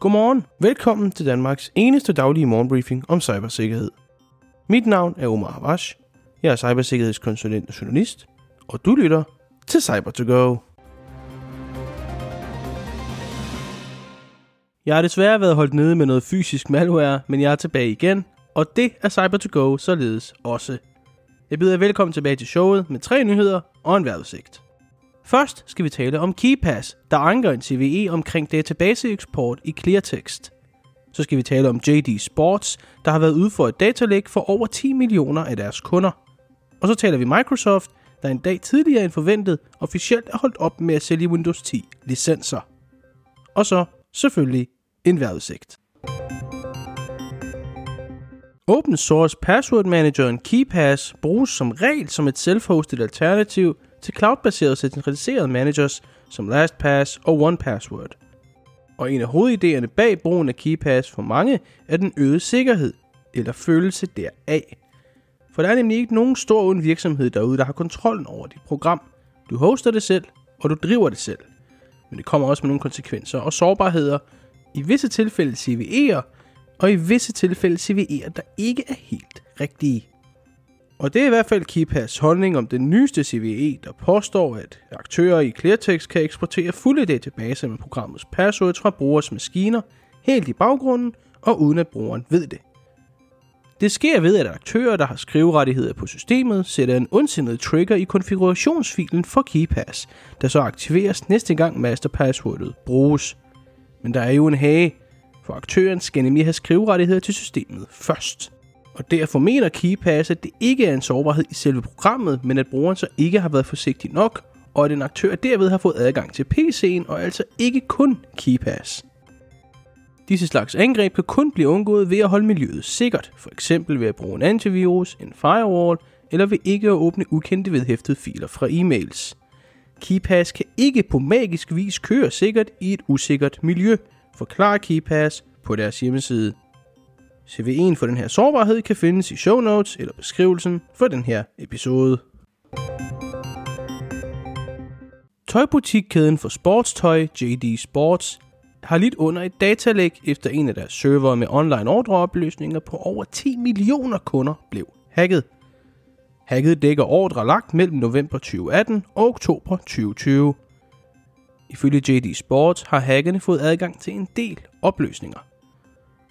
Godmorgen. Velkommen til Danmarks eneste daglige morgenbriefing om cybersikkerhed. Mit navn er Omar Havash. Jeg er cybersikkerhedskonsulent og journalist, og du lytter til cyber to go Jeg har desværre været holdt nede med noget fysisk malware, men jeg er tilbage igen, og det er cyber to go således også. Jeg byder jer velkommen tilbage til showet med tre nyheder og en vejrudsigt. Først skal vi tale om KeyPass, der anker en CVE omkring databaseeksport i Cleartext. Så skal vi tale om JD Sports, der har været ude for et datalæg for over 10 millioner af deres kunder. Og så taler vi Microsoft, der en dag tidligere end forventet officielt er holdt op med at sælge Windows 10 licenser. Og så selvfølgelig en vejrudsigt. Open Source Password Manageren KeyPass bruges som regel som et self-hosted alternativ til cloud-baserede centraliserede managers som LastPass og OnePassword. Og en af hovedidéerne bag brugen af KeyPass for mange er den øgede sikkerhed, eller følelse deraf. For der er nemlig ikke nogen stor uden virksomhed derude, der har kontrollen over dit program. Du hoster det selv, og du driver det selv. Men det kommer også med nogle konsekvenser og sårbarheder, i visse tilfælde CVE'er, og i visse tilfælde CVE'er, der ikke er helt rigtige. Og det er i hvert fald Kipas holdning om den nyeste CVE, der påstår, at aktører i Cleartext kan eksportere fulde databaser med programmets passwords fra brugers maskiner helt i baggrunden og uden at brugeren ved det. Det sker ved, at aktører, der har skriverettigheder på systemet, sætter en ondsindet trigger i konfigurationsfilen for KeyPass, der så aktiveres næste gang masterpasswordet bruges. Men der er jo en hage, for aktøren skal nemlig have skriverettigheder til systemet først. Og derfor mener KeyPass, at det ikke er en sårbarhed i selve programmet, men at brugeren så ikke har været forsigtig nok, og at en aktør derved har fået adgang til PC'en og altså ikke kun KeyPass. Disse slags angreb kan kun blive undgået ved at holde miljøet sikkert, for eksempel ved at bruge en antivirus, en firewall, eller ved ikke at åbne ukendte vedhæftede filer fra e-mails. KeyPass kan ikke på magisk vis køre sikkert i et usikkert miljø, forklarer KeyPass på deres hjemmeside. CV'en for den her sårbarhed kan findes i show notes eller beskrivelsen for den her episode. Tøjbutikkæden for sportstøj JD Sports har lidt under et datalæg efter en af deres servere med online ordreopløsninger på over 10 millioner kunder blev hacket. Hacket dækker ordre lagt mellem november 2018 og oktober 2020. Ifølge JD Sports har hackerne fået adgang til en del opløsninger.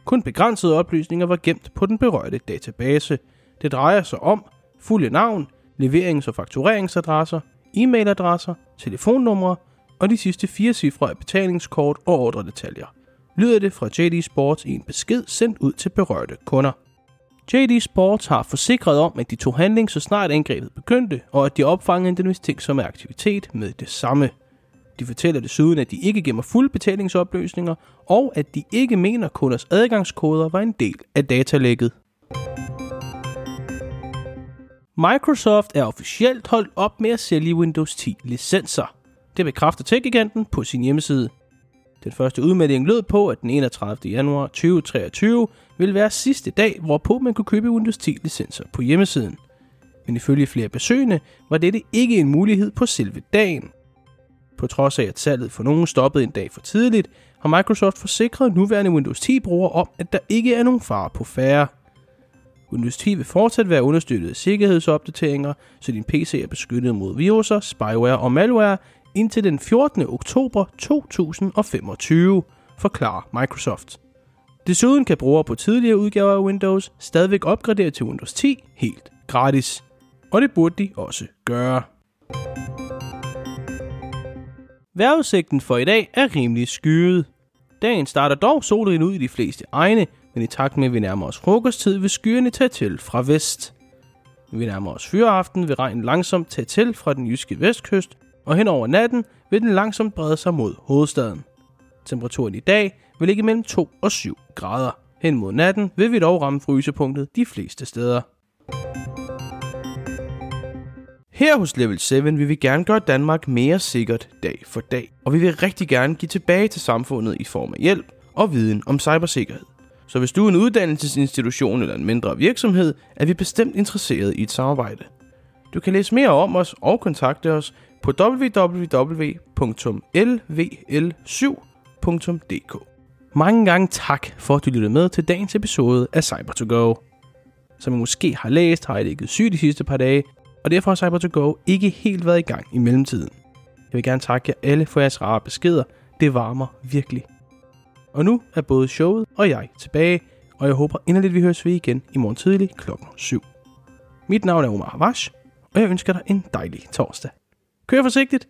Kun begrænsede oplysninger var gemt på den berørte database. Det drejer sig om fulde navn, leverings- og faktureringsadresser, e-mailadresser, telefonnumre og de sidste fire cifre af betalingskort og ordredetaljer. Lyder det fra JD Sports i en besked sendt ud til berørte kunder. JD Sports har forsikret om, at de tog handling så snart angrebet begyndte, og at de opfangede den mistænksomme aktivitet med det samme. De fortæller desuden, at de ikke gemmer fulde betalingsopløsninger, og at de ikke mener, at kunders adgangskoder var en del af datalægget. Microsoft er officielt holdt op med at sælge Windows 10 licenser. Det bekræfter tech på sin hjemmeside. Den første udmelding lød på, at den 31. januar 2023 ville være sidste dag, hvorpå man kunne købe Windows 10 licenser på hjemmesiden. Men ifølge flere besøgende var dette ikke en mulighed på selve dagen. På trods af, at salget for nogen stoppede en dag for tidligt, har Microsoft forsikret nuværende Windows 10-brugere om, at der ikke er nogen fare på færre. Windows 10 vil fortsat være understøttet af sikkerhedsopdateringer, så din PC er beskyttet mod viruser, spyware og malware indtil den 14. oktober 2025, forklarer Microsoft. Desuden kan brugere på tidligere udgaver af Windows stadigvæk opgradere til Windows 10 helt gratis. Og det burde de også gøre. Vejrudsigten for i dag er rimelig skyet. Dagen starter dog solen ud i de fleste egne, men i takt med at vi nærmer os frokosttid vil skyerne tage til fra vest. Når vi nærmer os fyreaften vil regnen langsomt tage til fra den jyske vestkyst, og hen over natten vil den langsomt brede sig mod hovedstaden. Temperaturen i dag vil ligge mellem 2 og 7 grader. Hen mod natten vil vi dog ramme frysepunktet de fleste steder. Her hos Level 7 vil vi gerne gøre Danmark mere sikkert dag for dag, og vi vil rigtig gerne give tilbage til samfundet i form af hjælp og viden om cybersikkerhed. Så hvis du er en uddannelsesinstitution eller en mindre virksomhed, er vi bestemt interesseret i et samarbejde. Du kan læse mere om os og kontakte os på www.lvl7.dk. Mange gange tak for, at du lyttede med til dagens episode af cyber to go Som I måske har læst, har jeg ligget syg de sidste par dage, og derfor har Cyber2Go ikke helt været i gang i mellemtiden. Jeg vil gerne takke jer alle for jeres rare beskeder. Det varmer virkelig. Og nu er både showet og jeg tilbage, og jeg håber inderligt, vi høres ved igen i morgen tidlig klokken 7. Mit navn er Omar Havash, og jeg ønsker dig en dejlig torsdag. Kør forsigtigt!